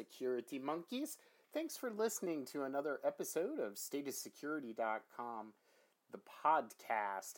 security monkeys. Thanks for listening to another episode of stateofsecurity.com, the podcast.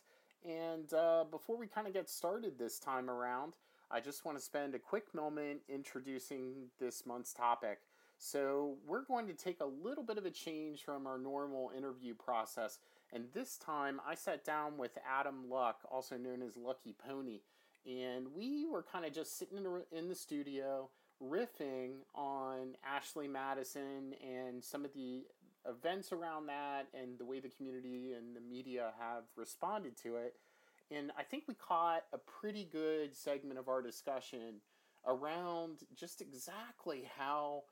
And uh, before we kind of get started this time around, I just want to spend a quick moment introducing this month's topic. So, we're going to take a little bit of a change from our normal interview process, and this time I sat down with Adam Luck, also known as Lucky Pony, and we were kind of just sitting in the studio riffing on Ashley Madison and some of the events around that and the way the community and the media have responded to it. And I think we caught a pretty good segment of our discussion around just exactly how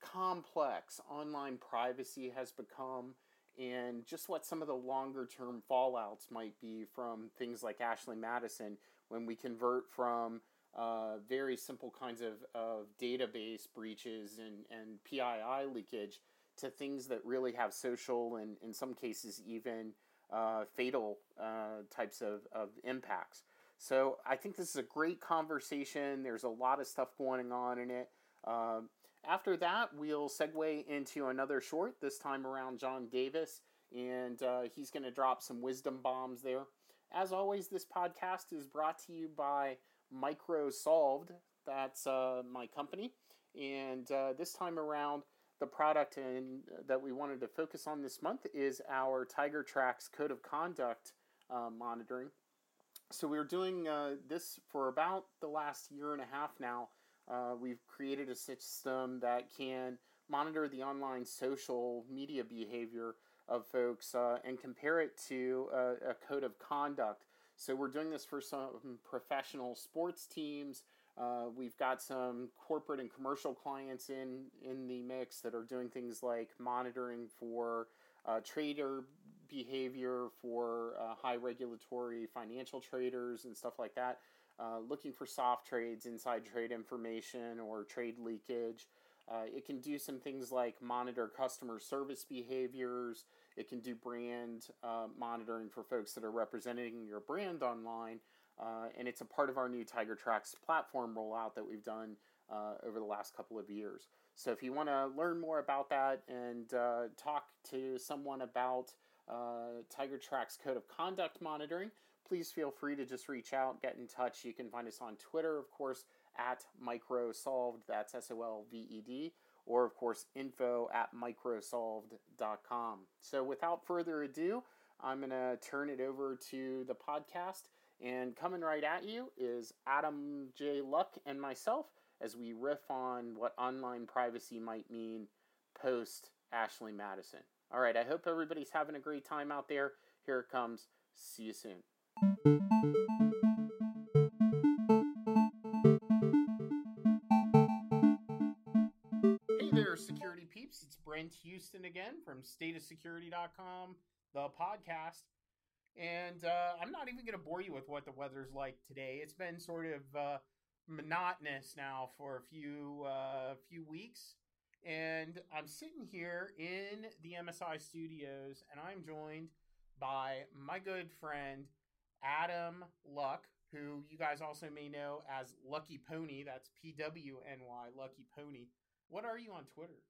complex online privacy has become and just what some of the longer term fallouts might be from things like Ashley Madison when we convert from uh, very simple kinds of, of database breaches and, and PII leakage to things that really have social and, in some cases, even uh, fatal uh, types of, of impacts. So I think this is a great conversation. There's a lot of stuff going on in it. Um, after that, we'll segue into another short, this time around John Davis, and uh, he's going to drop some wisdom bombs there. As always, this podcast is brought to you by Microsolved. That's uh, my company. And uh, this time around, the product uh, that we wanted to focus on this month is our TigerTrax Code of Conduct uh, monitoring. So we are doing uh, this for about the last year and a half now. Uh, we've created a system that can monitor the online social media behavior of folks uh, and compare it to a, a, code of conduct. So we're doing this for some professional sports teams. Uh, we've got some corporate and commercial clients in in the mix that are doing things like monitoring for uh, trader behavior for uh, high regulatory financial traders and stuff like that. Uh, looking for soft trades, inside trade information, or trade leakage. Uh, it can do some things like monitor customer service behaviors. It can do brand uh, monitoring for folks that are representing your brand online. Uh, and it's a part of our new TigerTrax platform rollout that we've done uh, over the last couple of years. So if you want to learn more about that and uh, talk to someone about uh, TigerTrax Code of Conduct monitoring, please feel free to just reach out, get in touch. You can find us on Twitter, of course, at microsolved, that's S O L V E D, or of course, info at microsolved.com. So without further ado, I'm going to turn it over to the podcast. And coming right at you is Adam J. Luck and myself as we riff on what online privacy might mean post Ashley Madison. All right, I hope everybody's having a great time out there. Here it comes. See you soon. Brent Huston again from stateofsecurity.com, the podcast. And uh, I'm not even going to bore you with what the weather's like today. It's been sort of uh, monotonous now for a few uh, few weeks, and I'm sitting here in the MSI studios, and I'm joined by my good friend Adam Luck, who you guys also may know as Lucky Pony. That's P W N Y, Lucky Pony. What are you on Twitter?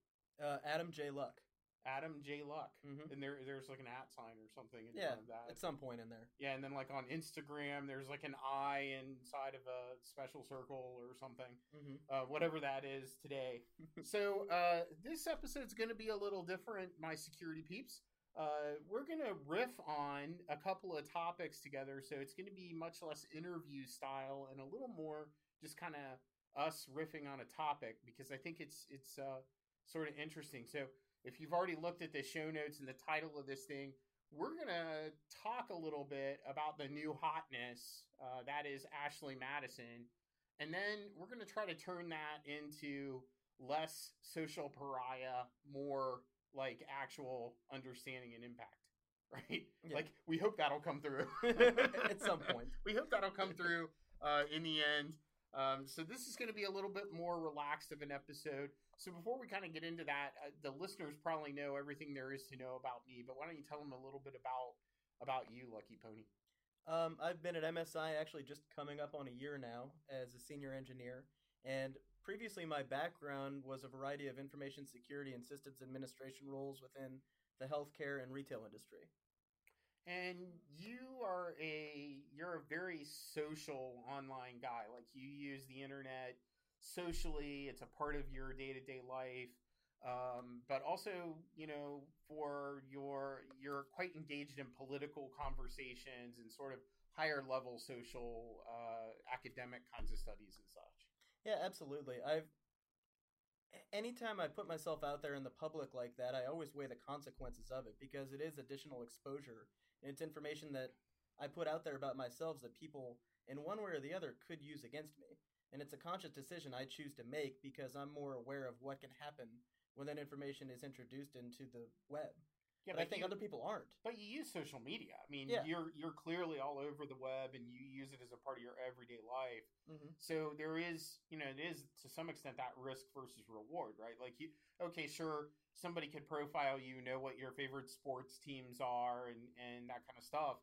Uh, Adam J. Luck. Adam J. Luck. Mhm. And there, there's like an at sign or something in Yeah, front of that. at some point in there. Yeah, and then like on Instagram, there's like an eye inside of a special circle or something, Mm-hmm. uh, whatever that is today. so uh, this episode's going to be a little different, my security peeps. Uh, we're going to riff on a couple of topics together, so it's going to be much less interview style and a little more just kind of us riffing on a topic because I think it's it's uh, sort of interesting. So if you've already looked at the show notes and the title of this thing, we're going to talk a little bit about the new hotness. Uh, that is Ashley Madison. And then we're going to try to turn that into less social pariah, more like actual understanding and impact. Right? Yeah. Like, we hope that'll come through At some point. We hope that'll come through uh, in the end. Um, so this is going to be a little bit more relaxed of an episode. So before we kind of get into that, uh, the listeners probably know everything there is to know about me. But why don't you tell them a little bit about about you, Lucky Pony? Um, I've been at MSI actually just coming up on a year now as a senior engineer, and previously, my background was a variety of information security and systems administration roles within the healthcare and retail industry. And you are a you're a very social online guy. Like you use the internet socially. It's a part of your day to day life. Um, but also, you know, for your you're quite engaged in political conversations and sort of higher level social uh, academic kinds of studies and such. Yeah, absolutely. I've anytime I put myself out there in the public like that, I always weigh the consequences of it because it is additional exposure. And it's information that I put out there about myself that people, in one way or the other, could use against me. And it's a conscious decision I choose to make because I'm more aware of what can happen when that information is introduced into the web. Yeah, but, I think you, other people aren't. But you use social media. I mean, Yeah. you're you're clearly all over the web, and you use it as a part of your everyday life. Mm-hmm. So there is, you know, it is to some extent that risk versus reward, right? Like you, okay, sure, somebody could profile you, know what your favorite sports teams are, and and that kind of stuff.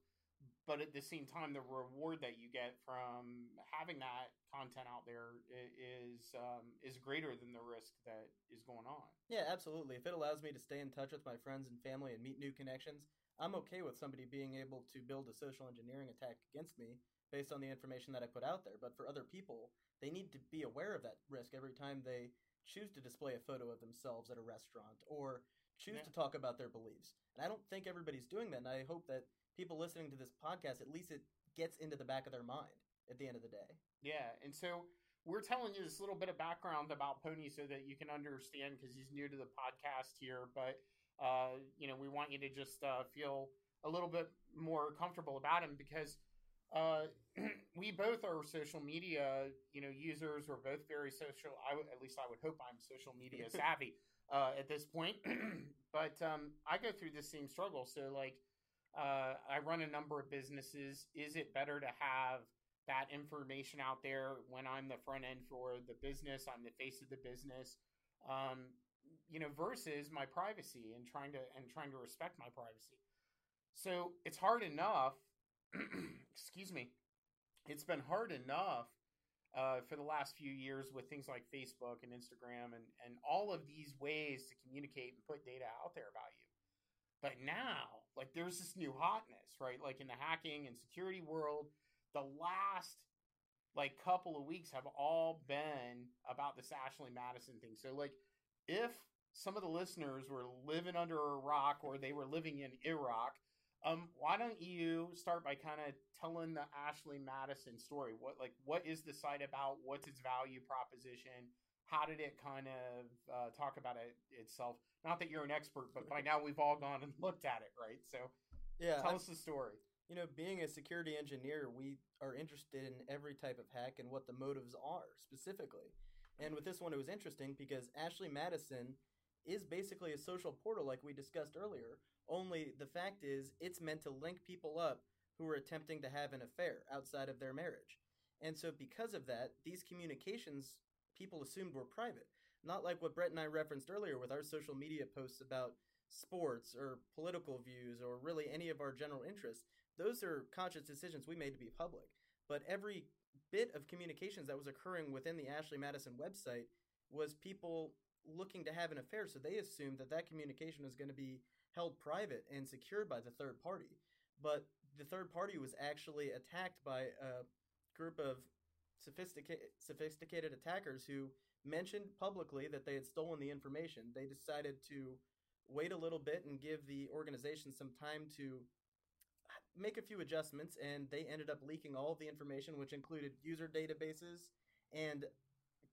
But at the same time, the reward that you get from having that content out there is is um, is greater than the risk that is going on. Yeah, absolutely. If it allows me to stay in touch with my friends and family and meet new connections, I'm okay with somebody being able to build a social engineering attack against me based on the information that I put out there. But for other people, they need to be aware of that risk every time they choose to display a photo of themselves at a restaurant or choose Yeah. to talk about their beliefs. And I don't think everybody's doing that. And I hope that people listening to this podcast, at least it gets into the back of their mind at the end of the day. Yeah, and so we're telling you this little bit of background about Pony so that you can understand because he's new to the podcast here. But uh, you know, we want you to just uh, feel a little bit more comfortable about him because uh, we both are social media, you know, users. We're both very social. I w- at least I would hope I'm social media savvy uh, at this point. but um, I go through the same struggle. So like. Uh, I run a number of businesses. Is it better to have that information out there when I'm the front end for the business, I'm the face of the business, um, you know, versus my privacy and trying to and trying to respect my privacy. So it's hard enough. excuse me. It's been hard enough uh, for the last few years with things like Facebook and Instagram and and all of these ways to communicate and put data out there about you. But now, like, there's this new hotness, right? Like in the hacking and security world, the last like couple of weeks have all been about this Ashley Madison thing. So like if some of the listeners were living under a rock or they were living in Iraq, um, why don't you start by kind of telling the Ashley Madison story? What like what is the site about? What's its value proposition? How did it kind of uh, talk about it itself? Not that you're an expert, but by now we've all gone and looked at it, right? So Yeah, tell us the story. you know, being a security engineer, we are interested in every type of hack and what the motives are specifically. And with this one, it was interesting because Ashley Madison is basically a social portal, like we discussed earlier. Only the fact is, it's meant to link people up who are attempting to have an affair outside of their marriage. And so, because of that, these communications people assumed were private. Not like what Brett and I referenced earlier with our social media posts about sports or political views or really any of our general interests those are conscious decisions we made to be public. But every bit of communications that was occurring within the Ashley Madison website was people looking to have an affair, so they assumed that that communication was going to be held private and secured by the third party. But the third party was actually attacked by a group of sophisticated sophisticated attackers who mentioned publicly that they had stolen the information. They decided to wait a little bit and give the organization some time to make a few adjustments, and they ended up leaking all the information, which included user databases and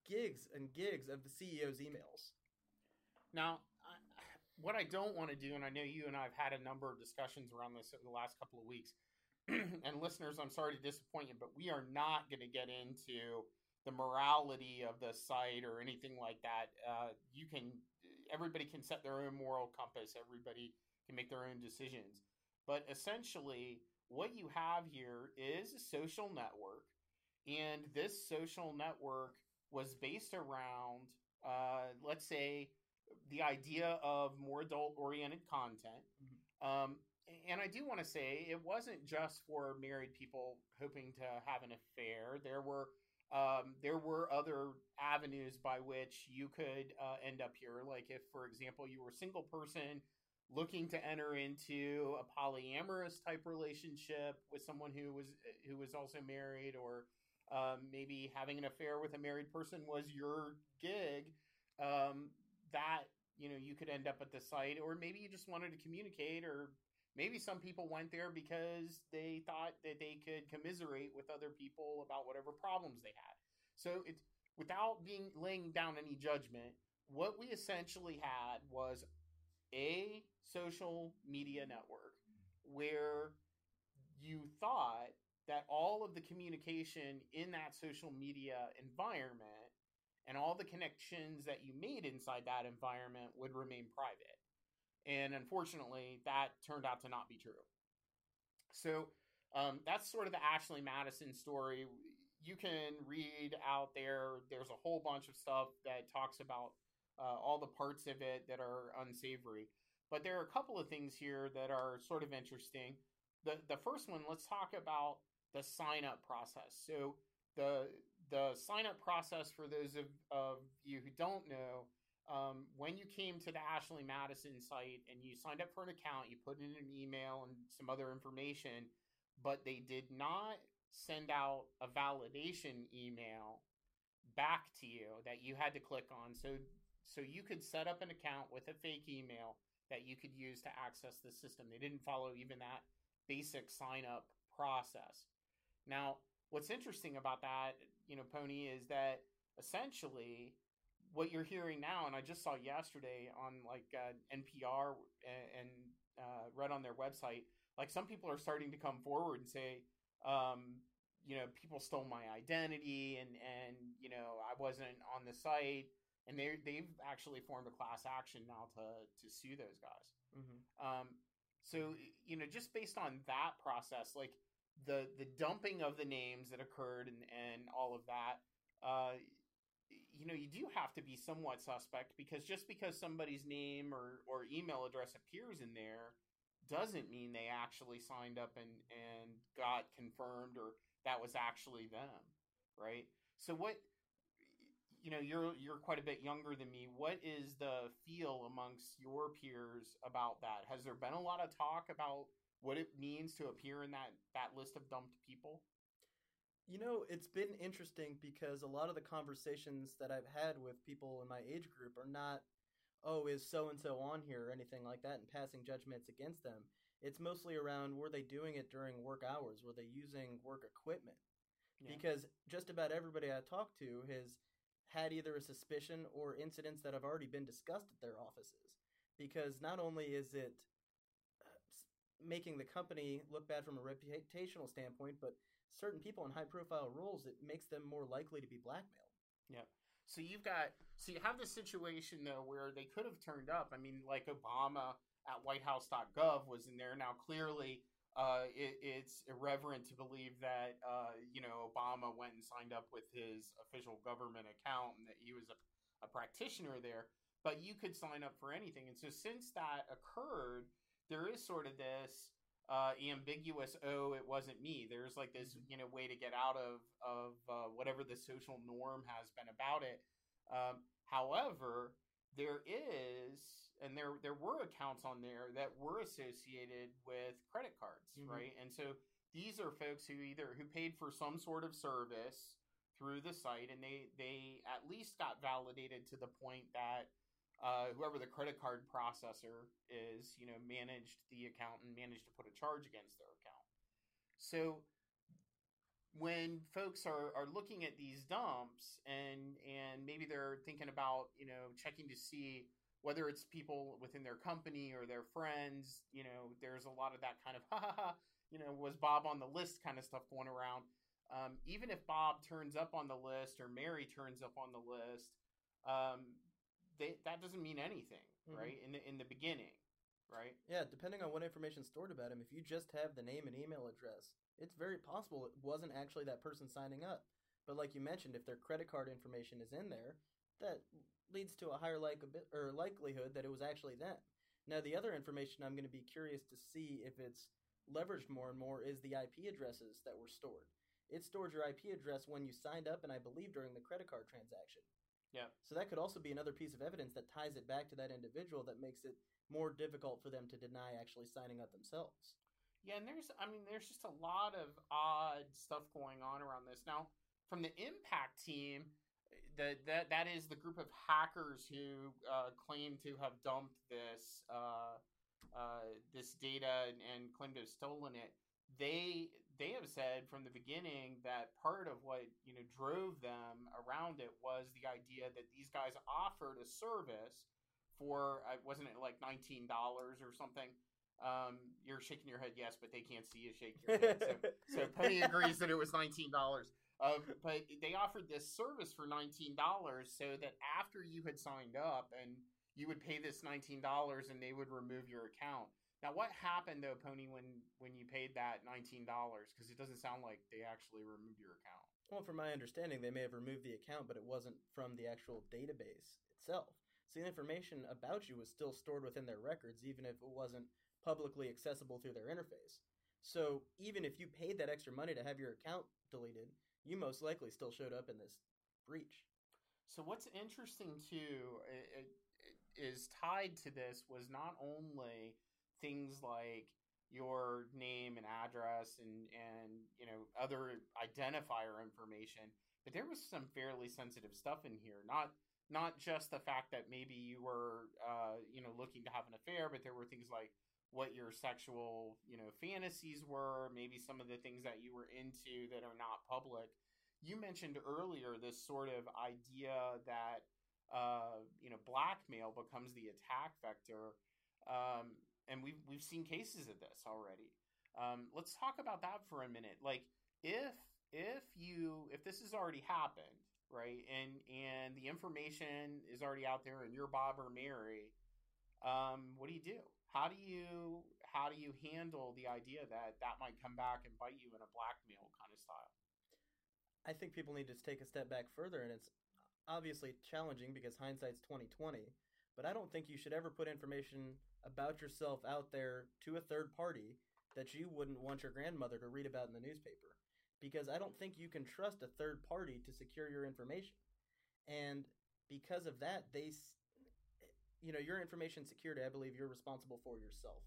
gigs and gigs of the CEO's emails. Now, what I don't want to do, and I know you and I have had a number of discussions around this over the last couple of weeks, and listeners, I'm sorry to disappoint you, but we are not going to get into the morality of the site or anything like that. Uh, you can, everybody can set their own moral compass. Everybody can make their own decisions. But essentially, what you have here is a social network, and this social network was based around, uh, let's say, the idea of more adult oriented content. Um, and I do want to say it wasn't just for married people hoping to have an affair. There were um, there were other avenues by which you could uh, end up here. Like if, for example, you were a single person looking to enter into a polyamorous type relationship with someone who was who was also married, or um, maybe having an affair with a married person was your gig. Um, that you know you could end up at the site, or maybe you just wanted to communicate, or maybe some people went there because they thought that they could commiserate with other people about whatever problems they had. So it without being laying down any judgment, what we essentially had was a social media network where you thought that all of the communication in that social media environment and all the connections that you made inside that environment would remain private. And unfortunately, that turned out to not be true. So um, that's sort of the Ashley Madison story. You can read out there, there's a whole bunch of stuff that talks about uh, all the parts of it that are unsavory. But there are a couple of things here that are sort of interesting. The, the first one, let's talk about the sign up process. So, the, the sign up process for those of, of you who don't know, um, when you came to the Ashley Madison site and you signed up for an account, you put in an email and some other information, but they did not send out a validation email back to you that you had to click on. So so you could set up an account with a fake email that you could use to access the system. They didn't follow even that basic sign up process. Now, what's interesting about that, you know, Pony, is that essentially what you're hearing now, and I just saw yesterday on like uh, NPR and, and uh, read on their website, like some people are starting to come forward and say, um, you know, people stole my identity, and and you know, I wasn't on the site and they they've actually formed a class action now to to sue those guys. Mm-hmm. Um, so you know, just based on that process, like the the dumping of the names that occurred and and all of that, uh, you know, you do have to be somewhat suspect because just because somebody's name or or email address appears in there doesn't mean they actually signed up and and got confirmed or that was actually them, right? So what you know you're you're quite a bit younger than me. What is the feel amongst your peers about that? Has there been a lot of talk about what it means to appear in that that list of dumped people you know it's been interesting because a lot of the conversations that i've had with people in my age group are not oh is so and so on here or anything like that and passing judgments against them it's mostly around were they doing it during work hours were they using work equipment yeah. because just about everybody i talked to has had either a suspicion or incidents that have already been discussed at their offices. Because not only is it uh, making the company look bad from a reputational standpoint, but certain people in high profile roles, it makes them more likely to be blackmailed. Yeah. So you've got, so you have this situation though where they could have turned up. I mean, like Obama at whitehouse.gov was in there. Now, clearly, uh, it, it's irreverent to believe that uh, you know Obama went and signed up with his official government account and that he was a, a practitioner there. But you could sign up for anything, and so since that occurred, there is sort of this uh, ambiguous oh it wasn't me there's like this mm-hmm. you know way to get out of of uh, whatever the social norm has been about it um, however there is and there there were accounts on there that were associated with credit cards, mm-hmm. right? And so these are folks who either who paid for some sort of service through the site, and they they at least got validated to the point that uh, whoever the credit card processor is, you know, managed the account and managed to put a charge against their account. So when folks are, are looking at these dumps and and maybe they're thinking about you know checking to see whether it's people within their company or their friends, you know, there's a lot of that kind of ha ha ha, you know, was Bob on the list kind of stuff going around. Um, even if Bob turns up on the list or Mary turns up on the list, um, they, that doesn't mean anything, mm-hmm. right? In the in the beginning, right? Yeah, depending on what information stored about him, if you just have the name and email address, it's very possible it wasn't actually that person signing up. But like you mentioned, if their credit card information is in there, that leads to a higher like or likelihood that it was actually them. Now, the other information I'm going to be curious to see if it's leveraged more and more is the IP addresses that were stored. it stored your IP address when you signed up and I believe during the credit card transaction. Yeah. So that could also be another piece of evidence that ties it back to that individual that makes it more difficult for them to deny actually signing up themselves. Yeah, and there's I mean there's just a lot of odd stuff going on around this. Now, from the Impact team, the, that that is the group of hackers who uh, claim to have dumped this uh, uh, this data and, and claim to have stolen it. They they have said from the beginning that part of what you know drove them around it was the idea that these guys offered a service for uh, wasn't it like nineteen dollars or something. Um, you're shaking your head yes, but they can't see you shake your head. So, so Pony agrees that it was nineteen dollars. Uh, but they offered this service for nineteen dollars, so that after you had signed up and you would pay this nineteen dollars, and they would remove your account. Now, what happened though, Pony, when when you paid that nineteen dollars? Because it doesn't sound like they actually removed your account. Well, from my understanding, they may have removed the account, but it wasn't from the actual database itself. So the information about you was still stored within their records, even if it wasn't publicly accessible through their interface. So even if you paid that extra money to have your account deleted, you most likely still showed up in this breach. So what's interesting too it, it, it is tied to this was not only things like your name and address and and you know other identifier information but there was some fairly sensitive stuff in here. Not not just the fact that maybe you were uh, you know looking to have an affair but there were things like what your sexual you know fantasies were maybe some of the things that you were into that are not public. You mentioned earlier this sort of idea that uh, you know blackmail becomes the attack vector. Um, and we've we've seen cases of this already. Um, let's talk about that for a minute. Like if if you if this has already happened, right, and and the information is already out there, and you're Bob or Mary, um, what do you do? How do you how do you handle the idea that that might come back and bite you in a blackmail kind of style? I think people need to take a step back further, and it's obviously challenging because hindsight's twenty twenty. But I don't think you should ever put information about yourself out there to a third party that you wouldn't want your grandmother to read about in the newspaper. Because I don't think you can trust a third party to secure your information. And because of that, they, you know, your information security, I believe you're responsible for yourself.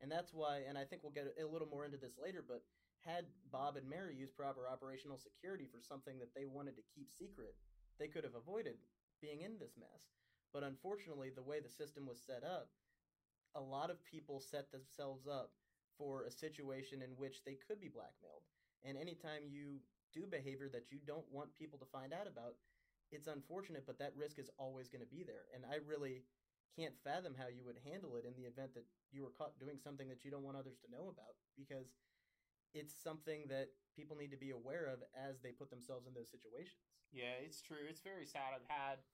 And that's why, and I think we'll get a little more into this later, but had Bob and Mary used proper operational security for something that they wanted to keep secret, they could have avoided being in this mess. But unfortunately, the way the system was set up, a lot of people set themselves up for a situation in which they could be blackmailed. And anytime you do behavior that you don't want people to find out about, it's unfortunate, but that risk is always going to be there. And I really can't fathom how you would handle it in the event that you were caught doing something that you don't want others to know about because it's something that people need to be aware of as they put themselves in those situations. Yeah, it's true. It's very sad. I've had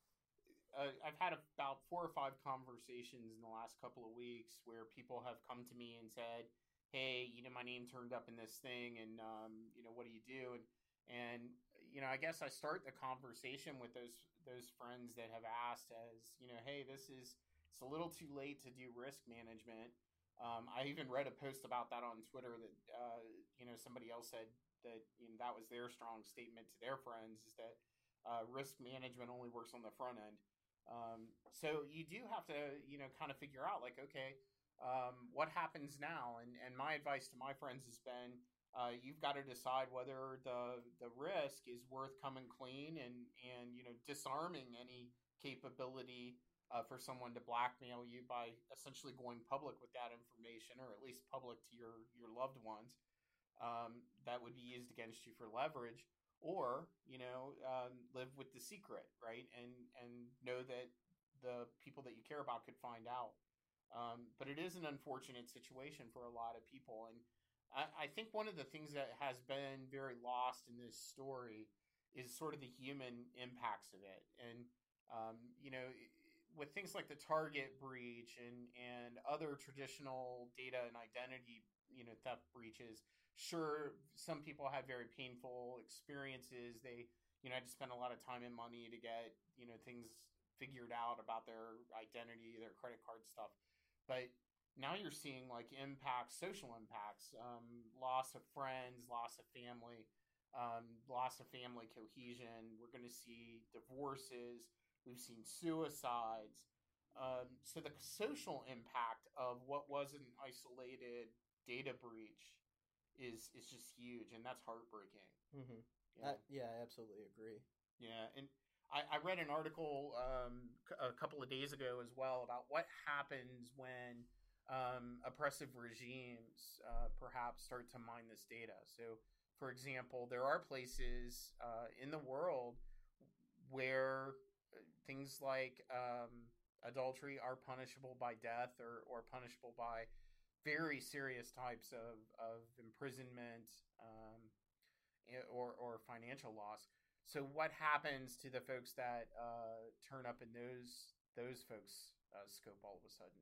uh, I've had about four or five conversations in the last couple of weeks where people have come to me and said, "Hey, you know, my name turned up in this thing, and um, you know, what do you do?" And and you know, I guess I start the conversation with those those friends that have asked as, you know, "Hey, this is it's a little too late to do risk management." Um, I even read a post about that on Twitter that uh, you know somebody else said that you know that was their strong statement to their friends is that uh, risk management only works on the front end. Um, so you do have to, you know, kind of figure out like, okay, um, what happens now? And and my advice to my friends has been, uh, you've got to decide whether the the risk is worth coming clean and and you know disarming any capability uh, for someone to blackmail you by essentially going public with that information, or at least public to your your loved ones. Um, that would be used against you for leverage or you know um, live with the secret right and and know that the people that you care about could find out. Um, but it is an unfortunate situation for a lot of people and I, I, think one of the things that has been very lost in this story is sort of the human impacts of it and um, you know with things like the target breach and and other traditional data and identity you know theft breaches sure some people had very painful experiences they you know had to spend a lot of time and money to get you know things figured out about their identity their credit card stuff but now you're seeing like impacts social impacts um, loss of friends loss of family um, loss of family cohesion. We're going to see divorces. We've seen suicides. Um, so the social impact of what was an isolated data breach is is just huge, and that's heartbreaking. Mm-hmm. Yeah, I, yeah, I absolutely agree. yeah. and I, I read an article um, c- a couple of days ago as well about what happens when um, oppressive regimes uh, perhaps start to mine this data. So, for example, there are places uh, in the world where uh, things like um, adultery are punishable by death or, or punishable by very serious types of, of imprisonment um, eh, or, or financial loss. So, what happens to the folks that uh, turn up in those those folks' uh, scope all of a sudden?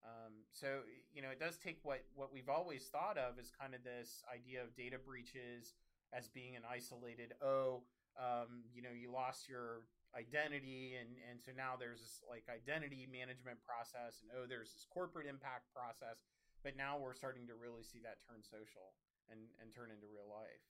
Um, so, you know, it does take what what we've always thought of as kind of this idea of data breaches as being an isolated oh, um, you know, you lost your identity, and and so now there's this like identity management process, and oh, there's this corporate impact process, but now we're starting to really see that turn social and and turn into real life.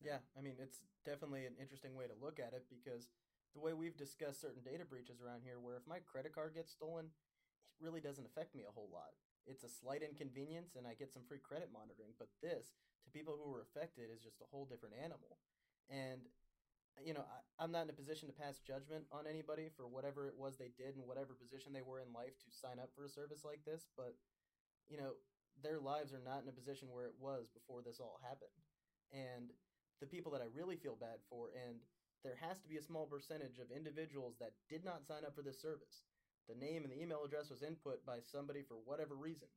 Yeah, I mean, it's definitely an interesting way to look at it because the way we've discussed certain data breaches around here, where if my credit card gets stolen, it really doesn't affect me a whole lot. It's a slight inconvenience and I get some free credit monitoring, but this, to people who were affected, is just a whole different animal. And, uh, you know, I, I'm not in a position to pass judgment on anybody for whatever it was they did and whatever position they were in life to sign up for a service like this, but, you know, their lives are not in a position where it was before this all happened. And the people that I really feel bad for, and there has to be a small percentage of individuals that did not sign up for this service. The name and the email address was input by somebody for whatever reason.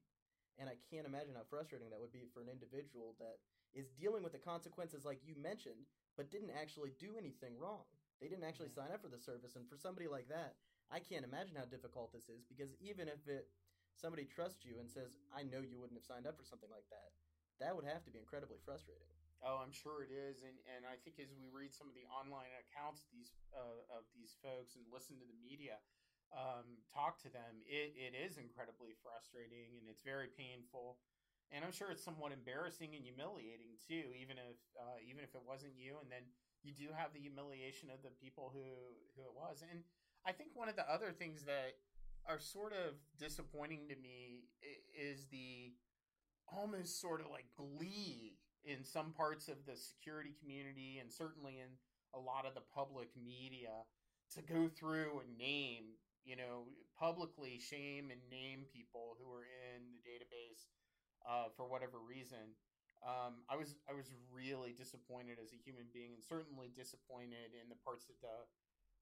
And I can't imagine how frustrating that would be for an individual that is dealing with the consequences, like you mentioned, but didn't actually do anything wrong. They didn't actually Yeah. sign up for the service. And for somebody like that, I can't imagine how difficult this is because even if it somebody trusts you and says, I know you wouldn't have signed up for something like that, that would have to be incredibly frustrating. Oh, I'm sure it is, and and I think as we read some of the online accounts of these uh, of these folks and listen to the media, um, talk to them, it, it is incredibly frustrating and it's very painful, and I'm sure it's somewhat embarrassing and humiliating too, even if uh, even if it wasn't you, and then you do have the humiliation of the people who who it was, and I think one of the other things that are sort of disappointing to me is the almost sort of like glee in some parts of the security community and certainly in a lot of the public media to go through and name, you know, publicly shame and name people who are in the database uh, for whatever reason. Um, I was I was really disappointed as a human being, and certainly disappointed in the parts of the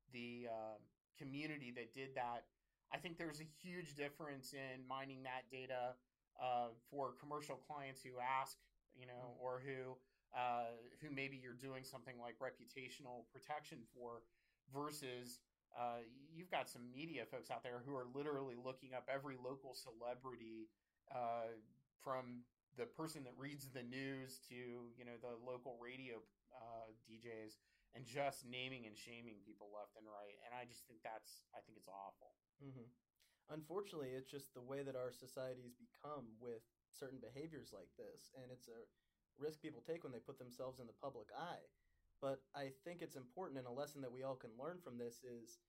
the uh, community that did that. I think there's a huge difference in mining that data uh, for commercial clients who ask, you know, or who uh, who maybe you're doing something like reputational protection for, versus uh, you've got some media folks out there who are literally looking up every local celebrity uh, from the person that reads the news to you know the local radio uh, DJs and just naming and shaming people left and right. And I just think that's I think it's awful. hmm Unfortunately, it's just the way that our societies become with certain behaviors like this, and it's a risk people take when they put themselves in the public eye. But I think it's important, and a lesson that we all can learn from this is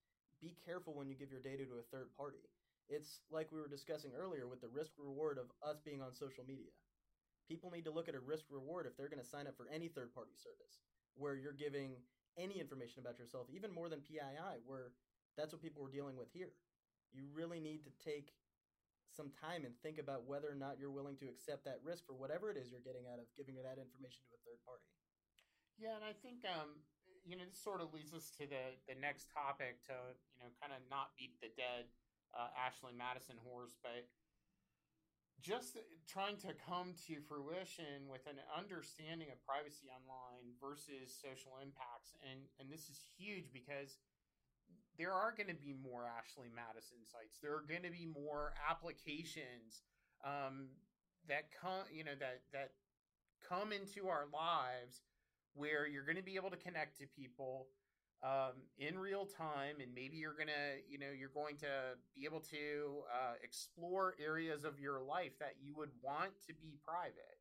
be careful when you give your data to a third party. It's like we were discussing earlier with the risk reward of us being on social media. People need to look at a risk reward if they're going to sign up for any third party service where you're giving any information about yourself, even more than PII, where that's what people were dealing with here you really need to take some time and think about whether or not you're willing to accept that risk for whatever it is you're getting out of giving that information to a third party. Yeah, and I think um, you know this sort of leads us to the the next topic to you know kind of not beat the dead uh, Ashley Madison horse, but just trying to come to fruition with an understanding of privacy online versus social impacts, and and this is huge because there are going to be more Ashley Madison sites. There are going to be more applications um, that come, you know, that that come into our lives where you're going to be able to connect to people um, in real time, and maybe you're gonna, you know, you're going to be able to uh, explore areas of your life that you would want to be private,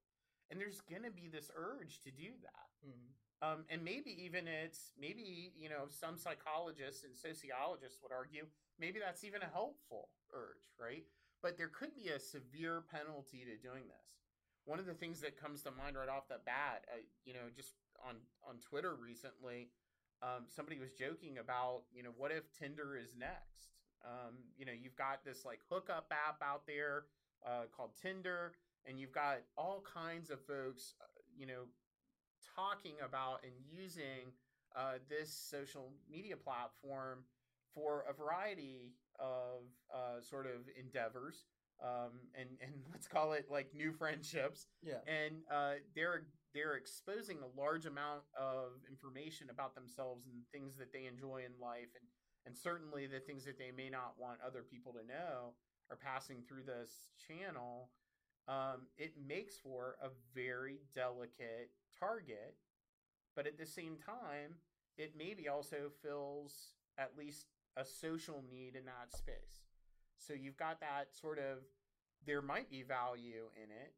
and there's going to be this urge to do that. Mhm. Um, and maybe even it's maybe you know some psychologists and sociologists would argue maybe that's even a helpful urge, right? But there could be a severe penalty to doing this. One of the things that comes to mind right off the bat, uh, you know, just on on Twitter recently, um, somebody was joking about you know what if Tinder is next? Um, you know, you've got this like hookup app out there uh, called Tinder, and you've got all kinds of folks, uh, you know, talking about and using uh, this social media platform for a variety of uh, sort of endeavors um, and and let's call it like new friendships Yeah. and uh, they're they're exposing a large amount of information about themselves and things that they enjoy in life and and certainly the things that they may not want other people to know are passing through this channel um, it makes for a very delicate target. But at the same time it maybe also fills at least a social need in that space. So you've got that sort of there might be value in it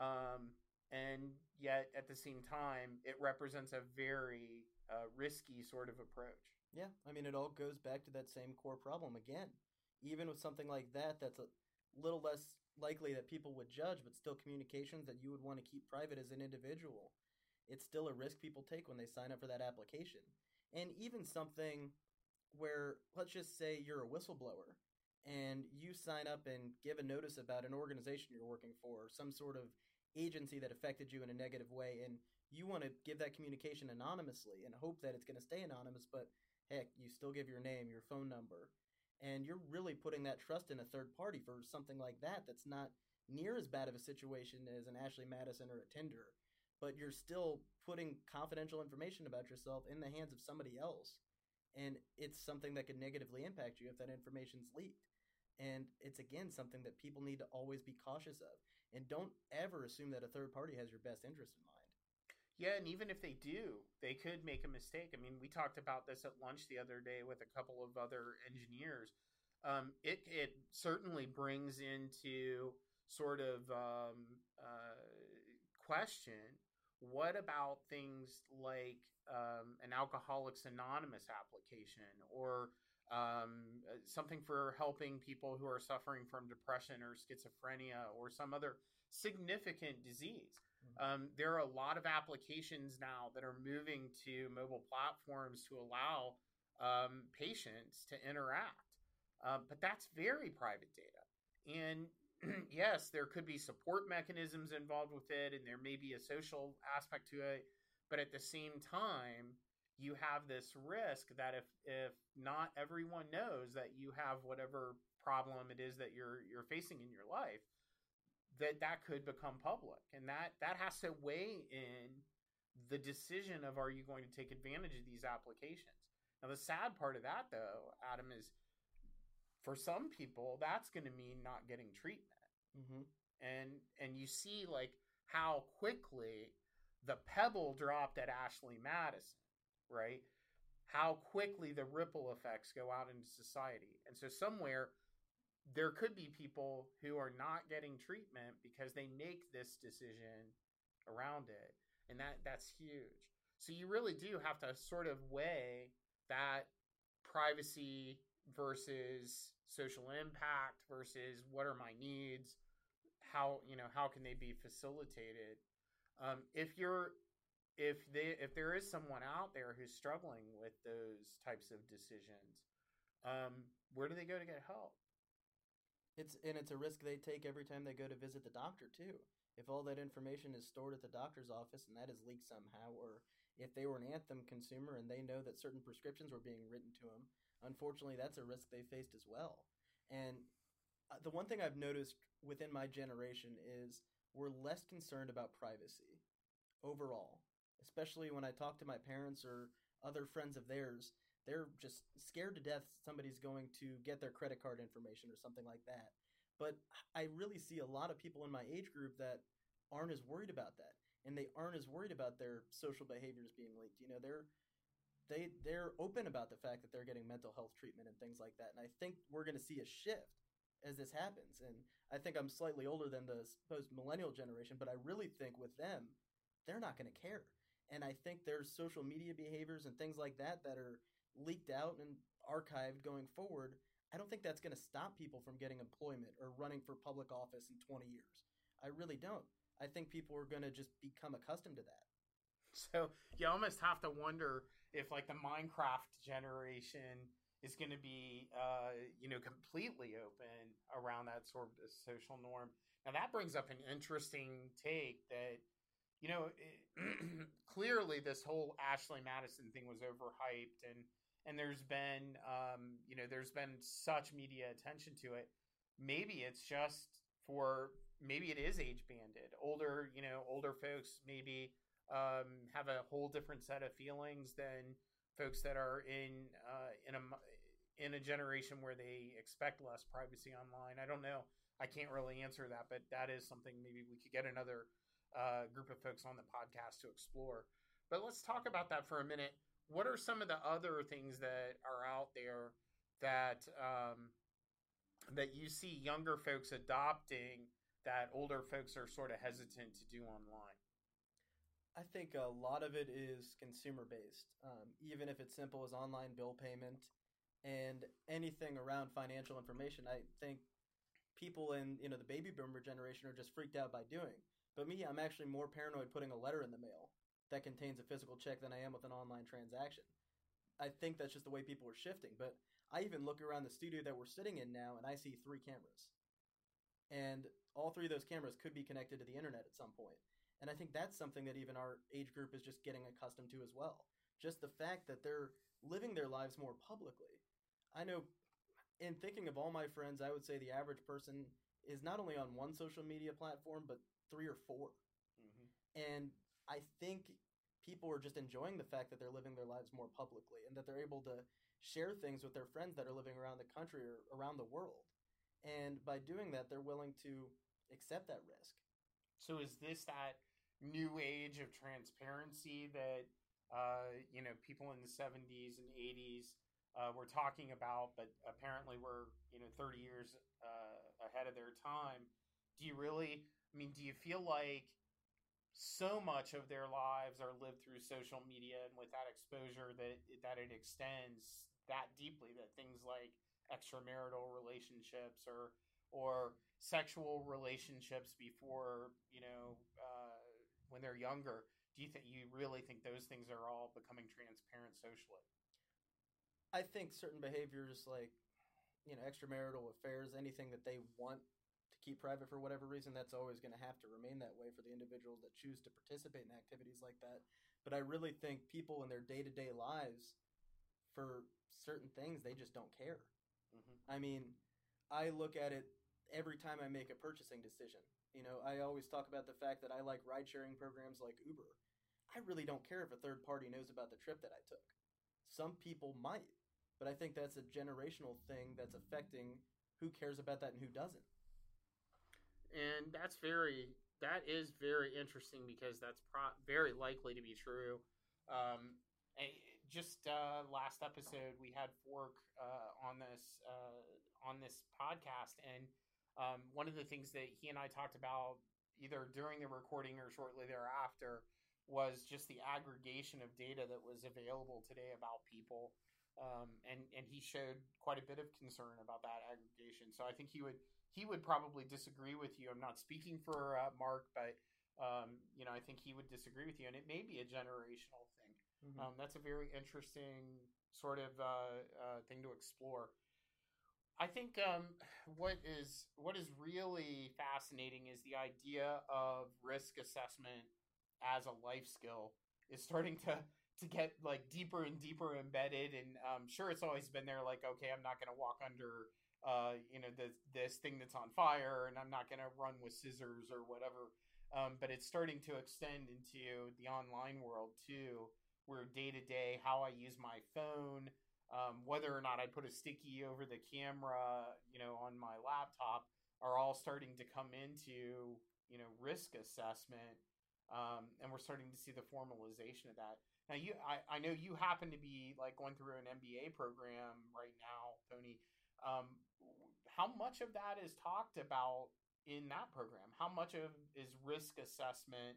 um, and yet at the same time it represents a very uh, risky sort of approach Yeah, I mean, it all goes back to that same core problem again. Even with something like that, that's a little less likely that people would judge, but still communications that you would want to keep private as an individual. It's still a risk people take when they sign up for that application. And even something where, let's just say you're a whistleblower and you sign up and give a notice about an organization you're working for, or some sort of agency that affected you in a negative way, and you want to give that communication anonymously and hope that it's going to stay anonymous, but heck, you still give your name, your phone number, and you're really putting that trust in a third party for something like that that's not near as bad of a situation as an Ashley Madison or a Tinder, but you're still putting confidential information about yourself in the hands of somebody else. And it's something that could negatively impact you if that information's leaked. And it's again something that people need to always be cautious of. And don't ever assume that a third party has your best interest in mind. Yeah, and even if they do, they could make a mistake. I mean, we talked about this at lunch the other day with a couple of other engineers. Um, it it certainly brings into sort of um, uh, question what about things like um, an Alcoholics Anonymous application or um, uh, something for helping people who are suffering from depression or schizophrenia or some other significant disease? Um, there are a lot of applications now that are moving to mobile platforms to allow um, patients to interact. Uh, but that's very private data. And yes, there could be support mechanisms involved with it, and there may be a social aspect to it. But at the same time, you have this risk that if, if not everyone knows that you have whatever problem it is that you're you're facing in your life, that that could become public. And that that has to weigh in the decision of are you going to take advantage of these applications. Now the sad part of that though adam is for some people that's going to mean not getting treatment. Mm-hmm. and and you see like how quickly the pebble dropped at ashley madison right how quickly the ripple effects go out into society. And so somewhere there could be people who are not getting treatment because they make this decision around it and that that's huge. So you really do have to sort of weigh that privacy versus social impact versus what are my needs? How you know how can they be facilitated? Um, if you're if they if there is someone out there who's struggling with those types of decisions um, where do they go to get help It's and it's a risk they take every time they go to visit the doctor too. If all that information is stored at the doctor's office and that is leaked somehow, or if they were an Anthem consumer and they know that certain prescriptions were being written to them, unfortunately, that's a risk they faced as well. And uh, the one thing I've noticed within my generation is we're less concerned about privacy overall, especially when I talk to my parents or other friends of theirs they're just scared to death somebody's going to get their credit card information or something like that. But I really see a lot of people in my age group that aren't as worried about that, and they aren't as worried about their social behaviors being leaked. You know, they're they they're open about the fact that they're getting mental health treatment and things like that. And I think we're going to see a shift as this happens. And I think I'm slightly older than the supposed millennial generation, but I really think with them, they're not going to care. And I think there's social media behaviors and things like that that are leaked out and archived going forward. I don't think that's going to stop people from getting employment or running for public office in 20 years. I really don't. I think people are going to just become accustomed to that. So you almost have to wonder if, like, the Minecraft generation is going to be, uh, you know, completely open around that sort of social norm. Now that brings up an interesting take that, you know, it, clearly this whole Ashley Madison thing was overhyped, and and there's been, um, you know, there's been such media attention to it. Maybe it's just for maybe it is age banded. Older, you know, older folks maybe um, have a whole different set of feelings than folks that are in uh, in a in a generation where they expect less privacy online. I don't know. I can't really answer that, but that is something maybe we could get another uh, group of folks on the podcast to explore. But let's talk about that for a minute. What are some of the other things that are out there that um, that you see younger folks adopting that older folks are sort of hesitant to do online? I think a lot of it is consumer based. Um, even if it's simple as online bill payment and anything around financial information, I think people in you know the baby boomer generation are just freaked out by doing. But me, I'm actually more paranoid putting a letter in the mail that contains a physical check than I am with an online transaction. I think that's just the way people are shifting. But I even look around the studio that we're sitting in now and I see three cameras. And all three of those cameras could be connected to the internet at some point. And I think that's something that even our age group is just getting accustomed to as well. Just the fact that they're living their lives more publicly. I know in thinking of all my friends, I would say the average person is not only on one social media platform, but three or 4 mm-hmm. And I think people are just enjoying the fact that they're living their lives more publicly and that they're able to share things with their friends that are living around the country or around the world. And by doing that, they're willing to accept that risk. So is this that new age of transparency that uh, you know people in the 70s and 80s uh, were talking about, but apparently we're you know 30 years uh, ahead of their time. Do you really? I mean, do you feel like so much of their lives are lived through social media and with that exposure that that it extends that deeply that things like extramarital relationships or or sexual relationships before you know uh, when they're younger, do you think you really think those things are all becoming transparent socially? I think certain behaviors like you know extramarital affairs, anything that they want keep private for whatever reason, that's always going to have to remain that way for the individuals that choose to participate in activities like that. But I really think people in their day to day lives, for certain things, they just don't care. Mm-hmm. I mean, I look at it every time I make a purchasing decision. You know, I always talk about the fact that I like ride sharing programs like Uber. I really don't care if a third party knows about the trip that I took. Some people might, but I think that's a generational thing that's affecting who cares about that and who doesn't. And that's very that is very interesting because that's pro- very likely to be true. Um, just uh, last episode, we had Fork uh, on this uh, on this podcast, and um, one of the things that he and I talked about either during the recording or shortly thereafter was just the aggregation of data that was available today about people. Um, and and he showed quite a bit of concern about that aggregation. So I think he would he would probably disagree with you. I'm not speaking for uh, Mark, but um, you know I think he would disagree with you, and it may be a generational thing. Mm-hmm. Um, that's a very interesting sort of uh, uh, thing to explore. I think um, what is what is really fascinating is the idea of risk assessment as a life skill is starting to to get like deeper and deeper embedded. And um, sure, it's always been there. Like, okay, I'm not going to walk under uh, you know this this thing that's on fire, and I'm not going to run with scissors or whatever. Um, but it's starting to extend into the online world too, where day to day how I use my phone um, whether or not I put a sticky over the camera, you know, on my laptop, are all starting to come into you know risk assessment, um, and we're starting to see the formalization of that. Now, you, I, I know you happen to be like going through an MBA program right now, Tony. Um, how much of that is talked about in that program? How much of is risk assessment,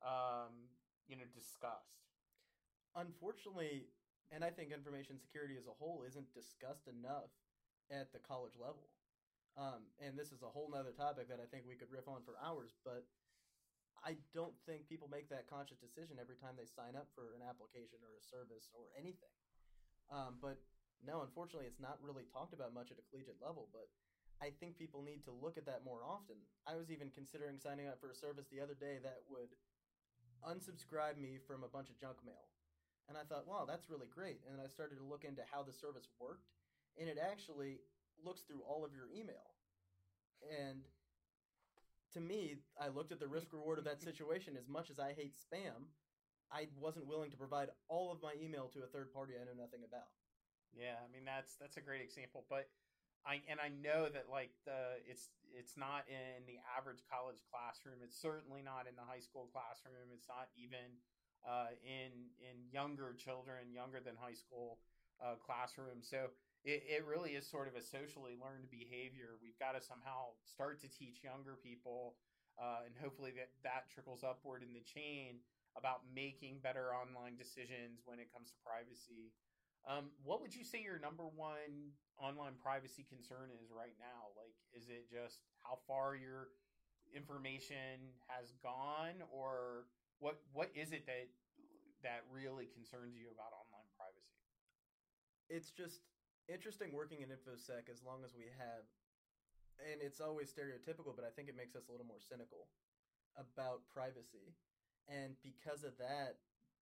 um, you know, discussed? Unfortunately, and I think information security as a whole isn't discussed enough at the college level. Um, and this is a whole nother topic that I think we could riff on for hours, but I don't think people make that conscious decision every time they sign up for an application or a service or anything. Um, but no, unfortunately, it's not really talked about much at a collegiate level. But I think people need to look at that more often. I was even considering signing up for a service the other day that would unsubscribe me from a bunch of junk mail. And I thought, wow, that's really great. And I started to look into how the service worked, and it actually looks through all of your email. And to me, I looked at the risk reward of that situation. As much as I hate spam, I wasn't willing to provide all of my email to a third party I know nothing about. Yeah, I mean that's that's a great example, but I and I know that like the it's it's not in the average college classroom. It's certainly not in the high school classroom. It's not even uh, in in younger children, younger than high school uh, classrooms. So it, it really is sort of a socially learned behavior. We've got to somehow start to teach younger people, uh, and hopefully that, that trickles upward in the chain about making better online decisions when it comes to privacy. Um, what would you say your number one online privacy concern is right now? Like, is it just how far your information has gone, or what? What is it that that really concerns you about online privacy? It's just interesting working in infosec as long as we have and it's always stereotypical but i think it makes us a little more cynical about privacy and because of that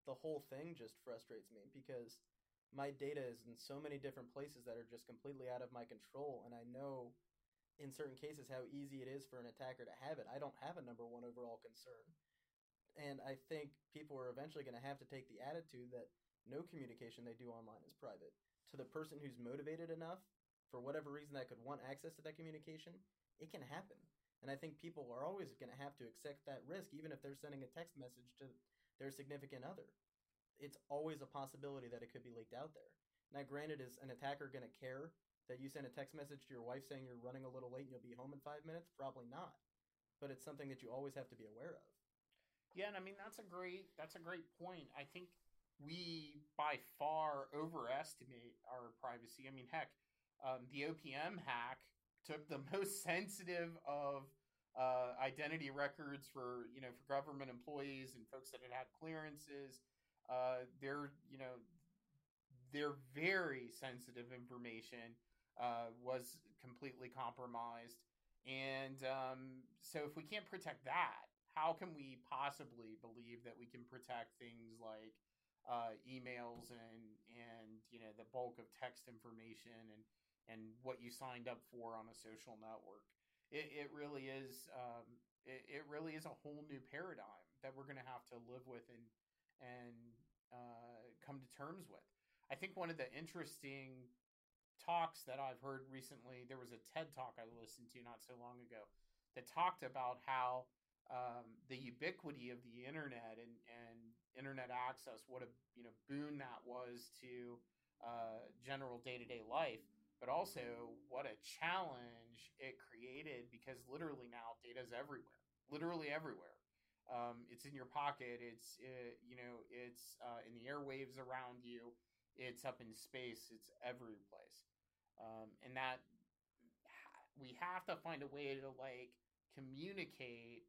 the whole thing just frustrates me because my data is in so many different places that are just completely out of my control and i know in certain cases how easy it is for an attacker to have it i don't have a number one overall concern and i think people are eventually going to have to take the attitude that no communication they do online is private to the person who's motivated enough for whatever reason that could want access to that communication, it can happen. And I think people are always going to have to accept that risk, even if they're sending a text message to their significant other. It's always a possibility that it could be leaked out there. Now, granted, is an attacker going to care that you send a text message to your wife saying you're running a little late and you'll be home in five minutes? Probably not. But it's something that you always have to be aware of. Yeah, and I mean that's a great that's a great point. I think we by far overestimate our privacy. I mean, heck, um, the OPM hack took the most sensitive of uh, identity records for you know for government employees and folks that had had clearances. Uh, their you know their very sensitive information uh, was completely compromised, and um, so if we can't protect that, how can we possibly believe that we can protect things like uh, emails and and you know the bulk of text information and and what you signed up for on a social network. It, it really is um, it, it really is a whole new paradigm that we're going to have to live with and and uh, come to terms with. I think one of the interesting talks that I've heard recently, there was a TED talk I listened to not so long ago that talked about how um, the ubiquity of the internet and, and internet access, what a you know boon that was to uh, general day to day life, but also what a challenge it created because literally now data is everywhere, literally everywhere. Um, it's in your pocket. It's it, you know it's uh, in the airwaves around you. It's up in space. It's every place, um, and that we have to find a way to like communicate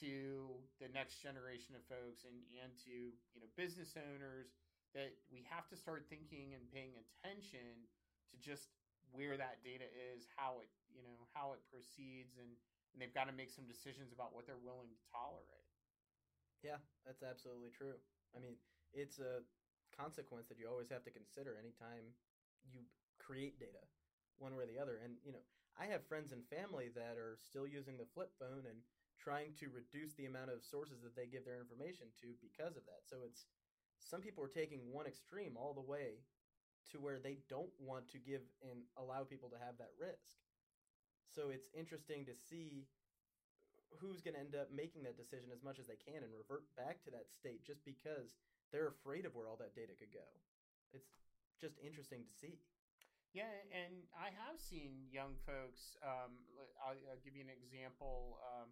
to the next generation of folks and, and to you know business owners that we have to start thinking and paying attention to just where that data is, how it you know how it proceeds, and and they've got to make some decisions about what they're willing to tolerate. Yeah, that's absolutely true. I mean, it's a consequence that you always have to consider anytime you create data, one way or the other. And you know, I have friends and family that are still using the flip phone and trying to reduce the amount of sources that they give their information to because of that. So it's some people are taking one extreme all the way to where they don't want to give and allow people to have that risk. So it's interesting to see who's going to end up making that decision as much as they can and revert back to that state just because they're afraid of where all that data could go. It's just interesting to see. Yeah, and I have seen young folks. Um, I'll, I'll, give you an example. Um,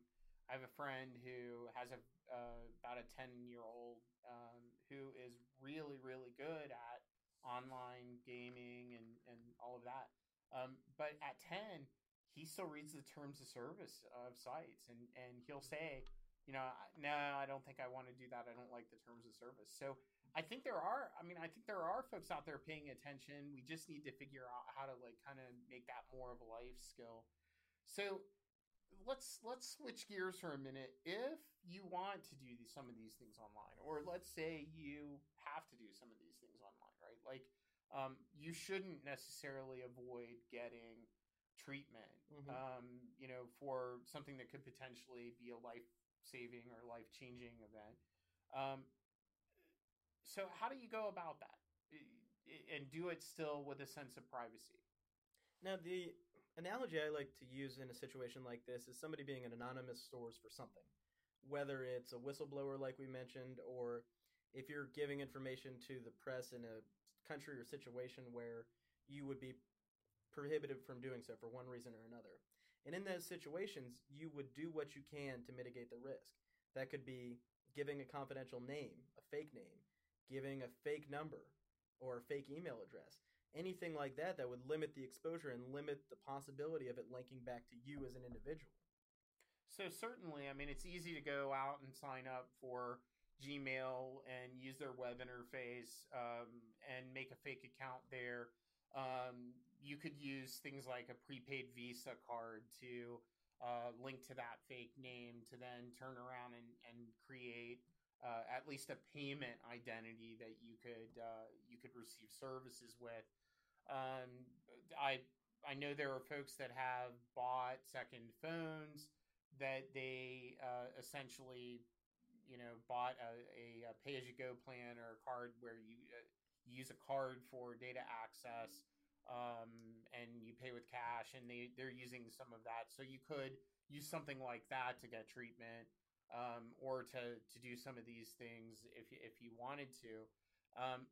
I have a friend who has a uh, about a ten year old um, who is really really good at online gaming and and all of that. Um, but at ten, he still reads the terms of service of sites, and and he'll say, you know, no, I don't think I want to do that. I don't like the terms of service. So I think there are. I mean, I think there are folks out there paying attention. We just need to figure out how to like kind of make that more of a life skill. So let's let's switch gears for a minute. If you want to do some of these things online, or let's say you have to do some of these things online, right? Like, um, you shouldn't necessarily avoid getting treatment, mm-hmm. um, you know, for something that could potentially be a life saving or life changing event. Um, so how do you go about that and do it still with a sense of privacy now the analogy i like to use in a situation like this is somebody being an anonymous source for something whether it's a whistleblower like we mentioned or if you're giving information to the press in a country or situation where you would be prohibited from doing so for one reason or another and in those situations you would do what you can to mitigate the risk that could be giving a confidential name a fake name giving a fake number or a fake email address. Anything like that that would limit the exposure and limit the possibility of it linking back to you as an individual. So certainly, I mean, it's easy to go out and sign up for Gmail and use their web interface um, and make a fake account there. Um, you could use things like a prepaid Visa card to uh, link to that fake name to then turn around and, and create uh, at least a payment identity that you could uh, you could receive services with. Um, I I know there are folks that have bought second phones that they uh, essentially you know bought a, a, a pay as you go plan or a card where you, uh, use a card for data access um, and you pay with cash and they they're using some of that so you could use something like that to get treatment um, or to to do some of these things if if you wanted to. Um,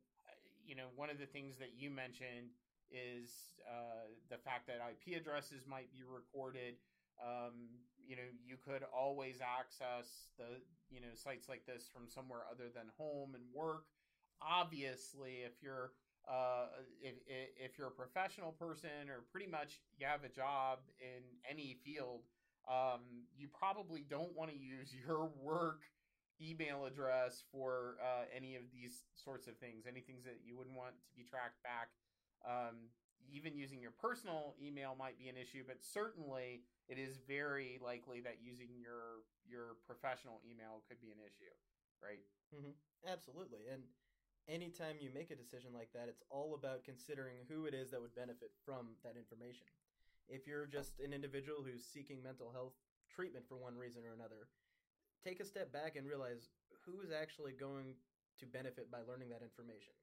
you know, one of the things that you mentioned is uh, the fact that IP addresses might be recorded. Um, you know, you could always access the you know sites like this from somewhere other than home and work. Obviously, if you're uh, if if you're a professional person or pretty much you have a job in any field, um, you probably don't want to use your work email address for uh, any of these sorts of things, any things that you wouldn't want to be tracked back. Um, even using your personal email might be an issue, but certainly it is very likely that using your your professional email could be an issue, right? Mm-hmm. Absolutely, and anytime you make a decision like that, it's all about considering who it is that would benefit from that information if you're just an individual who's seeking mental health treatment for one reason or another, take a step back and realize who is actually going to benefit by learning that information.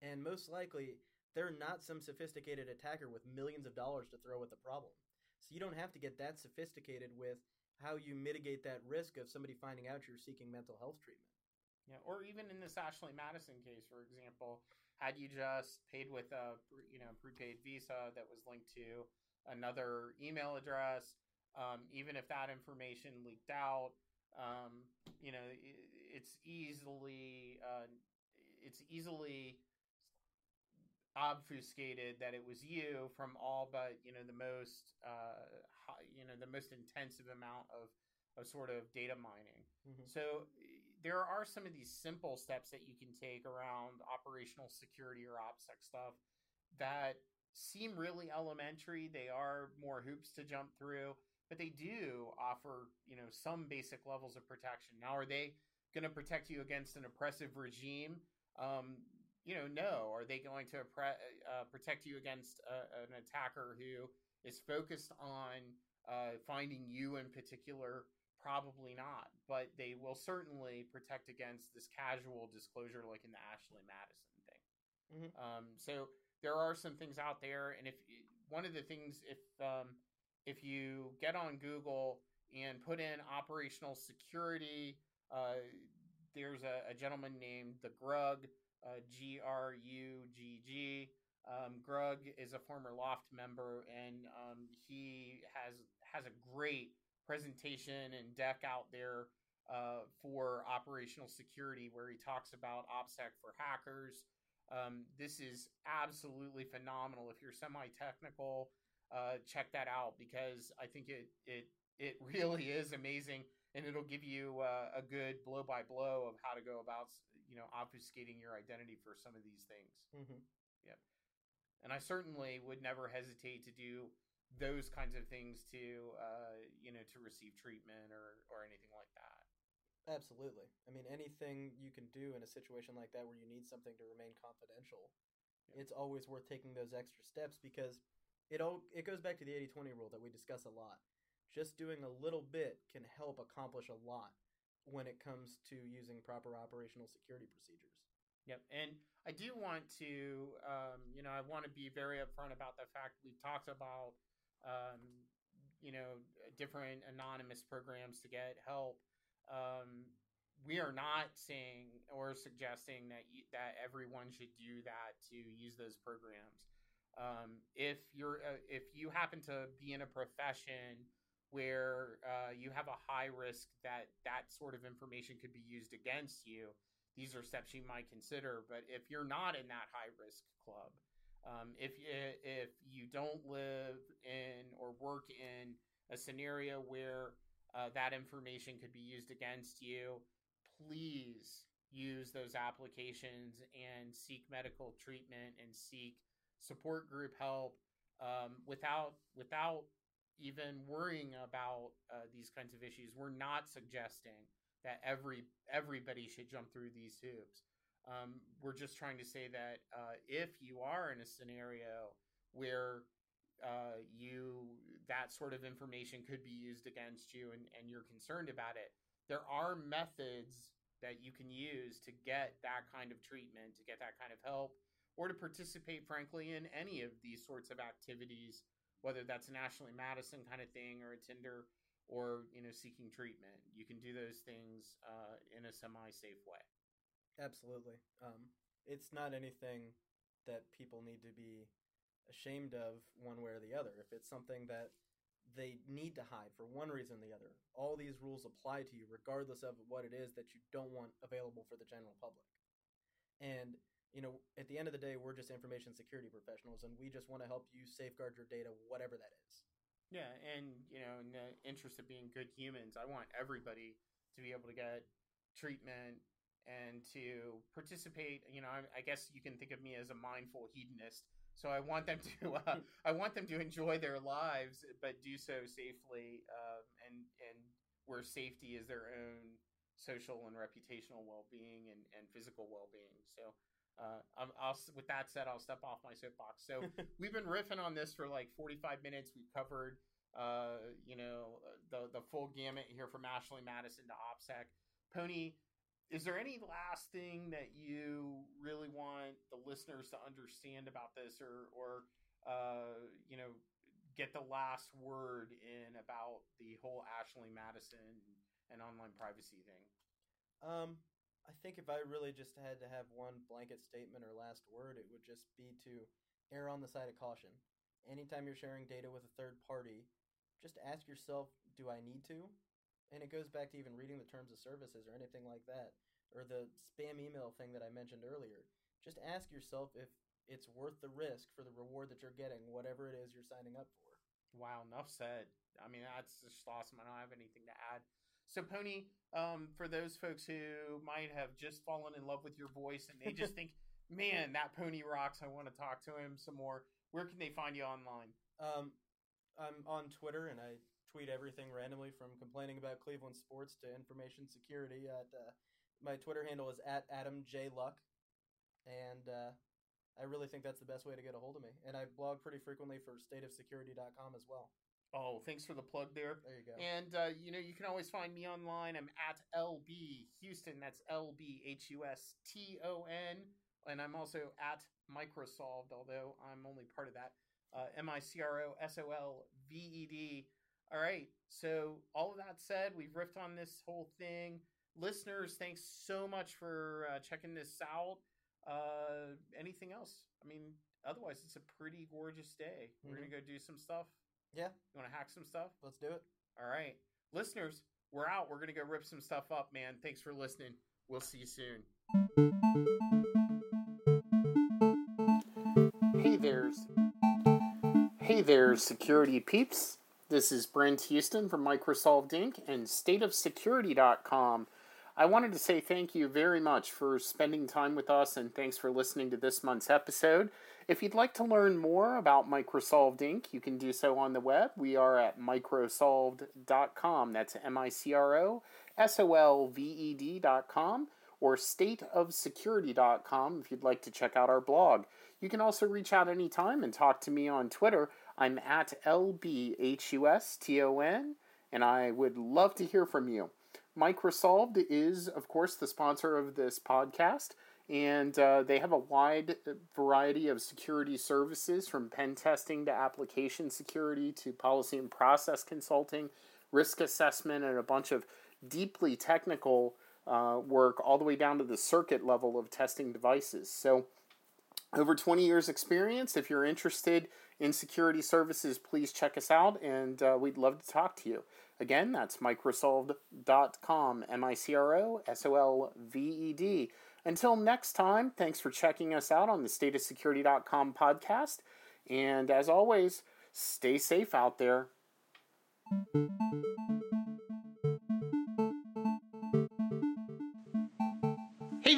And most likely, they're not some sophisticated attacker with millions of dollars to throw at the problem. So you don't have to get that sophisticated with how you mitigate that risk of somebody finding out you're seeking mental health treatment. Yeah, or even in this Ashley Madison case, for example, had you just paid with a you know prepaid Visa that was linked to another email address. Um, even if that information leaked out, um, you know, it, it's easily uh, it's easily obfuscated that it was you from all but you know the most uh, high, you know the most intensive amount of of sort of data mining. Mm-hmm. So there are some of these simple steps that you can take around operational security or OPSEC stuff that seem really elementary. They are more hoops to jump through, but they do offer, you know, some basic levels of protection. Now, are they going to protect you against an oppressive regime? Um, you know, no. Are they going to uh, protect you against a, an attacker who is focused on uh, finding you in particular? Probably not, but they will certainly protect against this casual disclosure, like in the Ashley Madison thing. Mm-hmm. Um, so there are some things out there, and if one of the things if um, if you get on Google and put in operational security, uh, there's a, a, gentleman named the Grug, uh, G R U G G. Um, Grug is a former L0pht member, and um, he has has a great presentation and deck out there uh, for operational security, where he talks about OPSEC for hackers. Um, this is absolutely phenomenal. If you're semi-technical, uh, check that out because I think it it it really is amazing, and it'll give you uh, a good blow by blow of how to go about you know obfuscating your identity for some of these things. Mm-hmm. Yep. And I certainly would never hesitate to do those kinds of things to uh, you know to receive treatment or or anything like that. Absolutely. I mean, anything you can do in a situation like that where you need something to remain confidential, Yeah. it's always worth taking those extra steps because it all it goes back to the 80-20 rule that we discuss a lot. Just doing a little bit can help accomplish a lot when it comes to using proper operational security procedures. Yep, and I do want to, um, you know, I want to be very upfront about the fact we've talked about, um, you know, different anonymous programs to get help. Um, we are not saying or suggesting that you, that everyone should do that to use those programs. Um, if you're uh, if you happen to be in a profession where uh, you have a high risk that that sort of information could be used against you, these are steps you might consider. But if you're not in that high risk club, um, if if you don't live in or work in a scenario where uh, that information could be used against you, please use those applications and seek medical treatment and seek support group help um, without without even worrying about uh, these kinds of issues. We're not suggesting that every everybody should jump through these hoops. Um, we're just trying to say that uh, if you are in a scenario where uh, you that sort of information could be used against you and, and you're concerned about it, there are methods that you can use to get that kind of treatment, to get that kind of help, or to participate, frankly, in any of these sorts of activities, whether that's a Ashley Madison kind of thing or a Tinder or you know seeking treatment. You can do those things uh, in a semi-safe way. Absolutely. Um, it's not anything that people need to be ashamed of one way or the other. If it's something that they need to hide for one reason or the other, all these rules apply to you regardless of what it is that you don't want available for the general public. And, you know, at the end of the day, we're just information security professionals and we just want to help you safeguard your data, whatever that is. Yeah, and you know, in the interest of being good humans, I want everybody to be able to get treatment and to participate. You know, I, I guess you can think of me as a mindful hedonist. So I want them to, uh, I want them to enjoy their lives, but do so safely, um, and and where safety is their own social and reputational well-being and, and physical well-being. So. Uh, I'm, I'll, with that said, I'll step off my soapbox. So we've been riffing on this for like 45 minutes. We've covered, uh, you know, the the full gamut here from Ashley Madison to OPSEC. Pony, is there any last thing that you really want the listeners to understand about this, or or uh, you know, get the last word in about the whole Ashley Madison and online privacy thing? Um, I think if I really just had to have one blanket statement or last word, it would just be to err on the side of caution. Anytime you're sharing data with a third party, just ask yourself, do I need to? And it goes back to even reading the terms of services or anything like that, or the spam email thing that I mentioned earlier. Just ask yourself if it's worth the risk for the reward that you're getting, whatever it is you're signing up for. Wow, enough said. I mean, that's just awesome. I don't have anything to add. So, Pony, um, for those folks who might have just fallen in love with your voice and they just think, man, that pony rocks, I want to talk to him some more, where can they find you online? Um, I'm on Twitter and I tweet everything randomly from complaining about Cleveland sports to information security. At uh, my Twitter handle is at Adam J Luck, and uh, I really think that's the best way to get a hold of me. And I blog pretty frequently for stateofsecurity.com as well. Oh, thanks for the plug there. There you go. And uh, you know, you can always find me online. I'm at LB Huston. That's L B H U S T O N. And I'm also at MicroSolved, although I'm only part of that. Uh, M I C R O S O L V E D. All right. So, all of that said, we've riffed on this whole thing. Listeners, thanks so much for uh, checking this out. Uh, anything else? I mean, otherwise, it's a pretty gorgeous day. We're Mhm. gonna go do some stuff. Yeah. You want to hack some stuff? Let's do it. All right, listeners, we're out. We're gonna go rip some stuff up, man. Thanks for listening. We'll see you soon. Hey there's Hey there, security peeps. This is Brent Huston from Microsolved Inc. and stateofsecurity.com. I wanted to say thank you very much for spending time with us and thanks for listening to this month's episode. If you'd like to learn more about Microsolved Inc., you can do so on the web. We are at microsolved.com. That's M I C R O S O L V E D.com or stateofsecurity.com if you'd like to check out our blog. You can also reach out anytime and talk to me on Twitter. I'm at LBHUSTON, and I would love to hear from you. Microsolved is, of course, the sponsor of this podcast, and uh, they have a wide variety of security services from pen testing to application security to policy and process consulting, risk assessment, and a bunch of deeply technical uh, work all the way down to the circuit level of testing devices. So, over 20 years experience. If you're interested in security services, please check us out and uh, we'd love to talk to you. Again, that's microsolved.com, M I C R O S O L V E D. Until next time, thanks for checking us out on the stateofsecurity.com podcast. And as always, stay safe out there.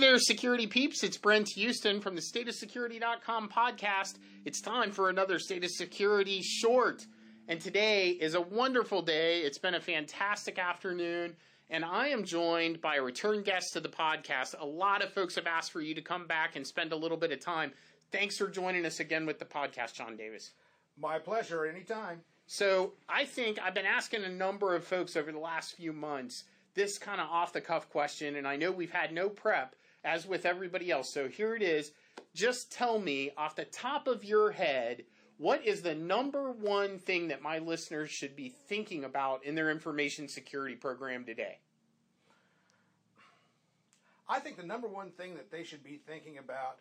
There, security peeps. It's Brent Huston from the stateofsecurity.com podcast. It's time for another State of Security short. And today is a wonderful day. It's been a fantastic afternoon. And I am joined by a return guest to the podcast. A lot of folks have asked for you to come back and spend a little bit of time. Thanks for joining us again with the podcast, John Davis. My pleasure, anytime. So I think I've been asking a number of folks over the last few months this kind of off the cuff question, and I know we've had no prep as with everybody else. So here it is. Just tell me off the top of your head, what is the number one thing that my listeners should be thinking about in their information security program today? I think the number one thing that they should be thinking about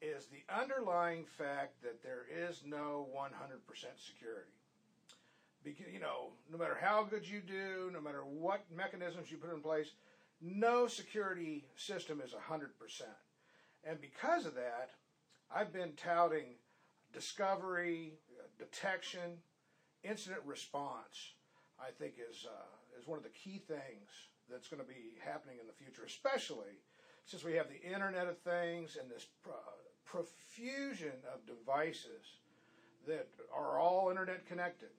is the underlying fact that there is no 100% security. Because, you know, no matter how good you do, no matter what mechanisms you put in place, no security system is 100%. And because of that, I've been touting discovery, detection, incident response, I think is, uh, is one of the key things that's going to be happening in the future, especially since we have the Internet of Things and this pro- profusion of devices that are all Internet connected.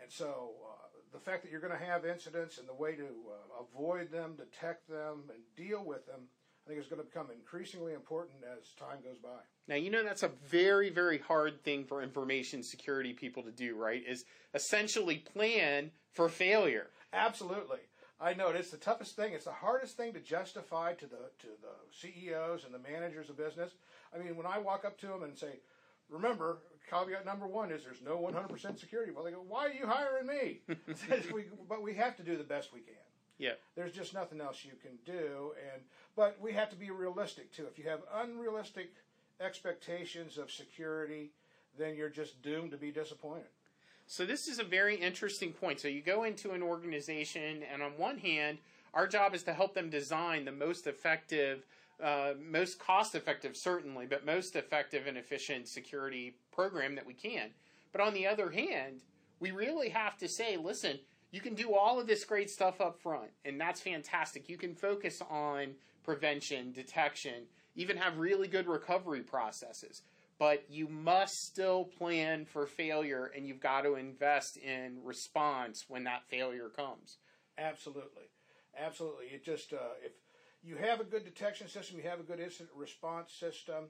And so uh, the fact that you're going to have incidents and the way to uh, avoid them, detect them, and deal with them, I think is going to become increasingly important as time goes by. Now, you know that's a very, very hard thing for information security people to do, right? Is essentially plan for failure. Absolutely. I know it's the toughest thing. It's the hardest thing to justify to the to the CEOs and the managers of business. I mean, when I walk up to them and say, "Remember, caveat number one is there's no 100% security." Well, they go, "Why are you hiring me?" we, but we have to do the best we can. Yeah. There's just nothing else you can do, and but we have to be realistic too. If you have unrealistic expectations of security, then you're just doomed to be disappointed. So this is a very interesting point. So you go into an organization, and on one hand, our job is to help them design the most effective, uh, most cost-effective, certainly, but most effective and efficient security program that we can. But on the other hand, we really have to say, listen, you can do all of this great stuff up front, and that's fantastic. You can focus on prevention, detection, even have really good recovery processes but you must still plan for failure and you've got to invest in response when that failure comes. Absolutely, absolutely. It just uh, if you have a good detection system, you have a good incident response system,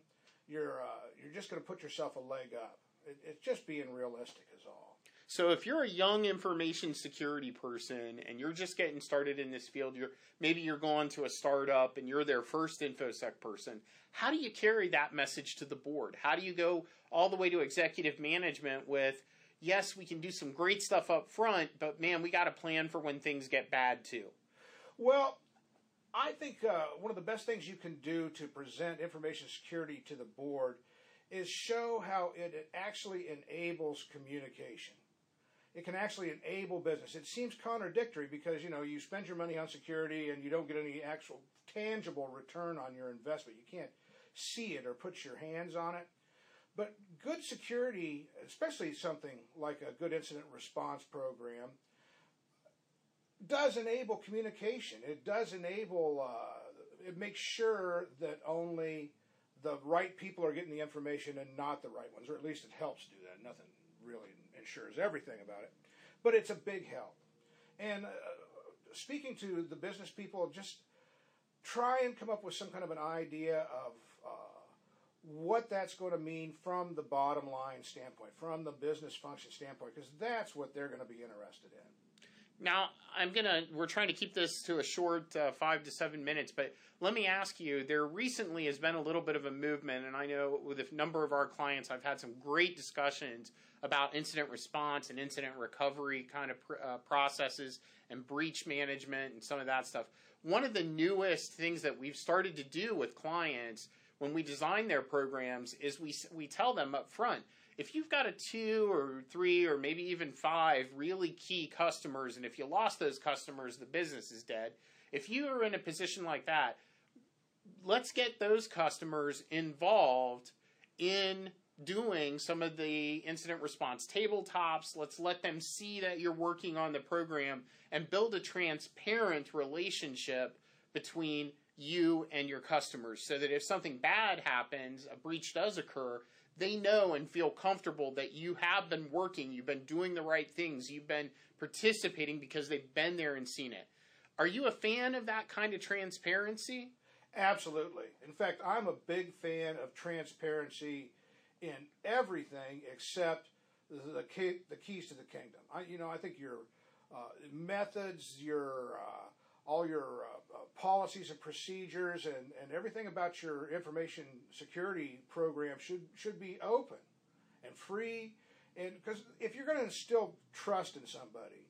you're uh, you're just going to put yourself a leg up. It, it's just being realistic is all. So if you're a young information security person and you're just getting started in this field, you're maybe you're going to a startup and you're their first infosec person. How do you carry that message to the board? How do you go all the way to executive management with yes, we can do some great stuff up front, but man, we got to plan for when things get bad too. Well, I think uh, one of the best things you can do to present information security to the board is show how it, it actually enables communication. It can actually enable business. It seems contradictory because you know you spend your money on security and you don't get any actual tangible return on your investment. You can't see it or put your hands on it. But good security, especially something like a good incident response program, does enable communication. It does enable, uh, it makes sure that only the right people are getting the information and not the right ones, or at least it helps do that. Nothing really ensures everything about it, but it's a big help. And uh, speaking to the business people, just try and come up with some kind of an idea of uh, what that's going to mean from the bottom line standpoint, from the business function standpoint, because that's what they're going to be interested in. Now, I'm gonna. We're trying to keep this to a short uh, five to seven minutes, but let me ask you. There recently has been a little bit of a movement, and I know with a number of our clients, I've had some great discussions about incident response and incident recovery kind of pr- uh, processes and breach management and some of that stuff. One of the newest things that we've started to do with clients when we design their programs is we we tell them up front if you've got a two or three or maybe even five really key customers, and if you lost those customers, the business is dead. If you are in a position like that, let's get those customers involved in doing some of the incident response tabletops. Let's let them see that you're working on the program and build a transparent relationship between you and your customers so that if something bad happens, a breach does occur, they know and feel comfortable that you have been working, you've been doing the right things, you've been participating because they've been there and seen it. Are you a fan of that kind of transparency? Absolutely. In fact, I'm a big fan of transparency in everything except the key, the keys to the kingdom. I, you know, I think your uh, methods, your uh, all your uh, uh, policies and procedures and, and everything about your information security program should should be open and free. And because if you're going to instill trust in somebody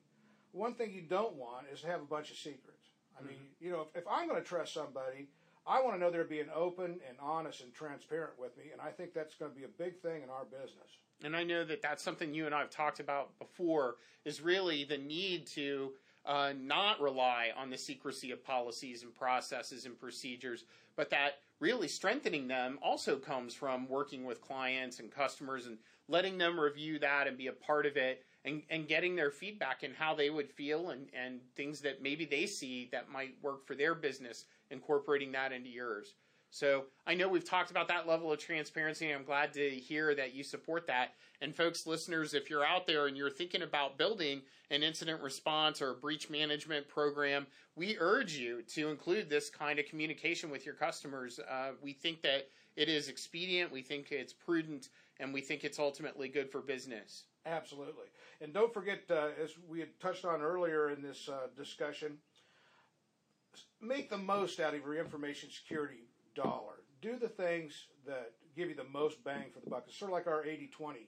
one thing you don't want is to have a bunch of secrets. I mm-hmm. mean you know if, if i'm going to trust somebody i want to know they're being open and honest and transparent with me and i think that's going to be a big thing in our business. And i know that that's something you and i've talked about before is really the need to uh, not rely on the secrecy of policies and processes and procedures, but that really strengthening them also comes from working with clients and customers and letting them review that and be a part of it and, and getting their feedback and how they would feel and, and things that maybe they see that might work for their business, incorporating that into yours. So I know we've talked about that level of transparency. and I'm glad to hear that you support that. And folks, listeners, if you're out there and you're thinking about building an incident response or a breach management program, we urge you to include this kind of communication with your customers. Uh, we think that it is expedient, we think it's prudent, and we think it's ultimately good for business. Absolutely. And don't forget, uh, as we had touched on earlier in this uh, discussion, make the most out of your information security dollar. Do the things that give you the most bang for the buck. It's sort of like our 80 20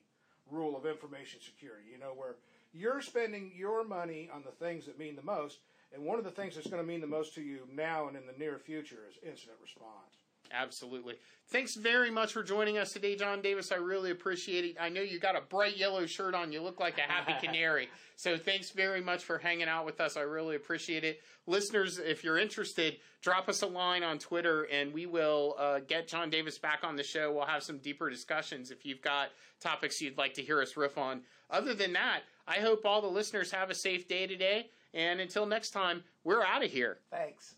rule of information security, you know, where you're spending your money on the things that mean the most. And one of the things that's going to mean the most to you now and in the near future is incident response. Absolutely. Thanks very much for joining us today, John Davis. I really appreciate it. I know you got a bright yellow shirt on. You look like a happy canary. So thanks very much for hanging out with us. I really appreciate it. Listeners, if you're interested, drop us a line on Twitter and we will uh, get John Davis back on the show. We'll have some deeper discussions if you've got topics you'd like to hear us riff on. Other than that, I hope all the listeners have a safe day today. And until next time, we're out of here. Thanks.